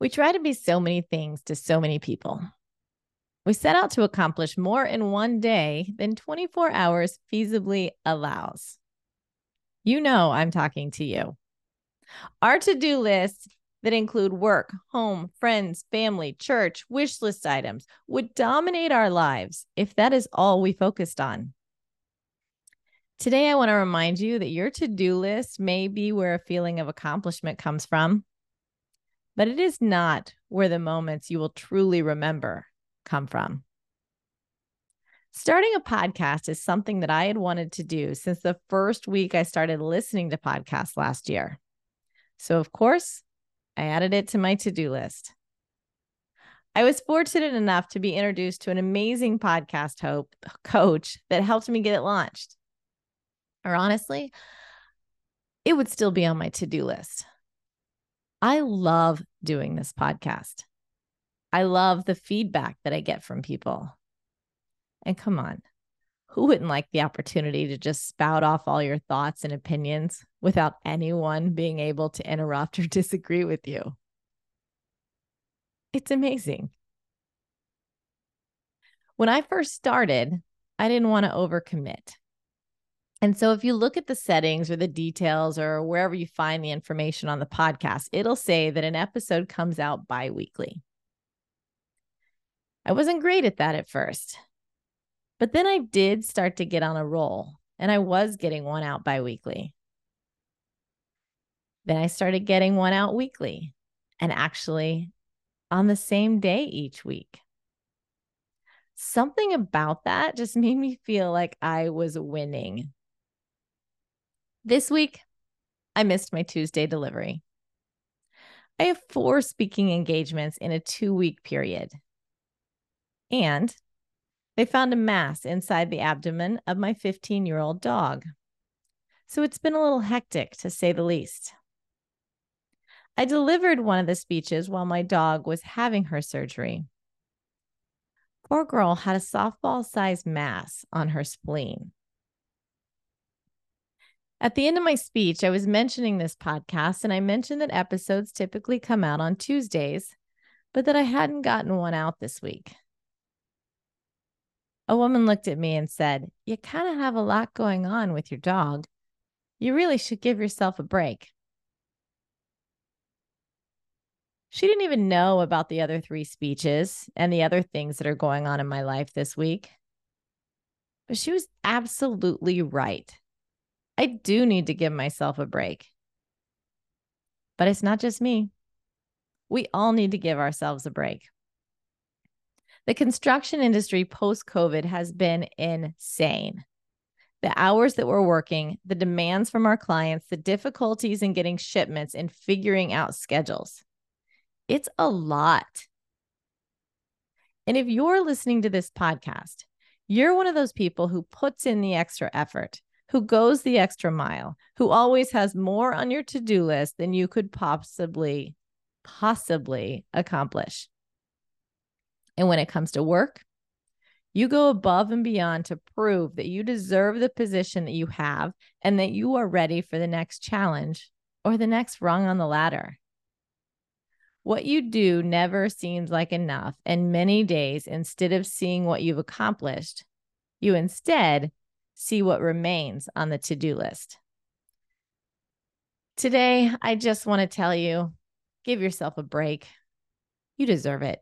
We try to be so many things to so many people. We set out to accomplish more in one day than 24 hours feasibly allows. You know, I'm talking to you. Our to do lists that include work, home, friends, family, church, wish list items would dominate our lives if that is all we focused on. Today, I want to remind you that your to do list may be where a feeling of accomplishment comes from, but it is not where the moments you will truly remember come from. Starting a podcast is something that I had wanted to do since the first week I started listening to podcasts last year. So, of course, I added it to my to do list. I was fortunate enough to be introduced to an amazing podcast hope, coach that helped me get it launched. Or honestly, it would still be on my to do list. I love doing this podcast. I love the feedback that I get from people. And come on, who wouldn't like the opportunity to just spout off all your thoughts and opinions without anyone being able to interrupt or disagree with you? It's amazing. When I first started, I didn't want to overcommit. And so, if you look at the settings or the details or wherever you find the information on the podcast, it'll say that an episode comes out bi weekly. I wasn't great at that at first. But then I did start to get on a roll and I was getting one out bi weekly. Then I started getting one out weekly and actually on the same day each week. Something about that just made me feel like I was winning. This week, I missed my Tuesday delivery. I have four speaking engagements in a two week period. And they found a mass inside the abdomen of my 15 year old dog. So it's been a little hectic to say the least. I delivered one of the speeches while my dog was having her surgery. Poor girl had a softball sized mass on her spleen. At the end of my speech, I was mentioning this podcast and I mentioned that episodes typically come out on Tuesdays, but that I hadn't gotten one out this week a woman looked at me and said, You kind of have a lot going on with your dog. You really should give yourself a break. She didn't even know about the other three speeches and the other things that are going on in my life this week. But she was absolutely right. I do need to give myself a break. But it's not just me. We all need to give ourselves a break. The construction industry post COVID has been insane. The hours that we're working, the demands from our clients, the difficulties in getting shipments and figuring out schedules. It's a lot. And if you're listening to this podcast, you're one of those people who puts in the extra effort, who goes the extra mile, who always has more on your to do list than you could possibly, possibly accomplish. And when it comes to work, you go above and beyond to prove that you deserve the position that you have and that you are ready for the next challenge or the next rung on the ladder. What you do never seems like enough. And many days, instead of seeing what you've accomplished, you instead see what remains on the to do list. Today, I just want to tell you give yourself a break. You deserve it.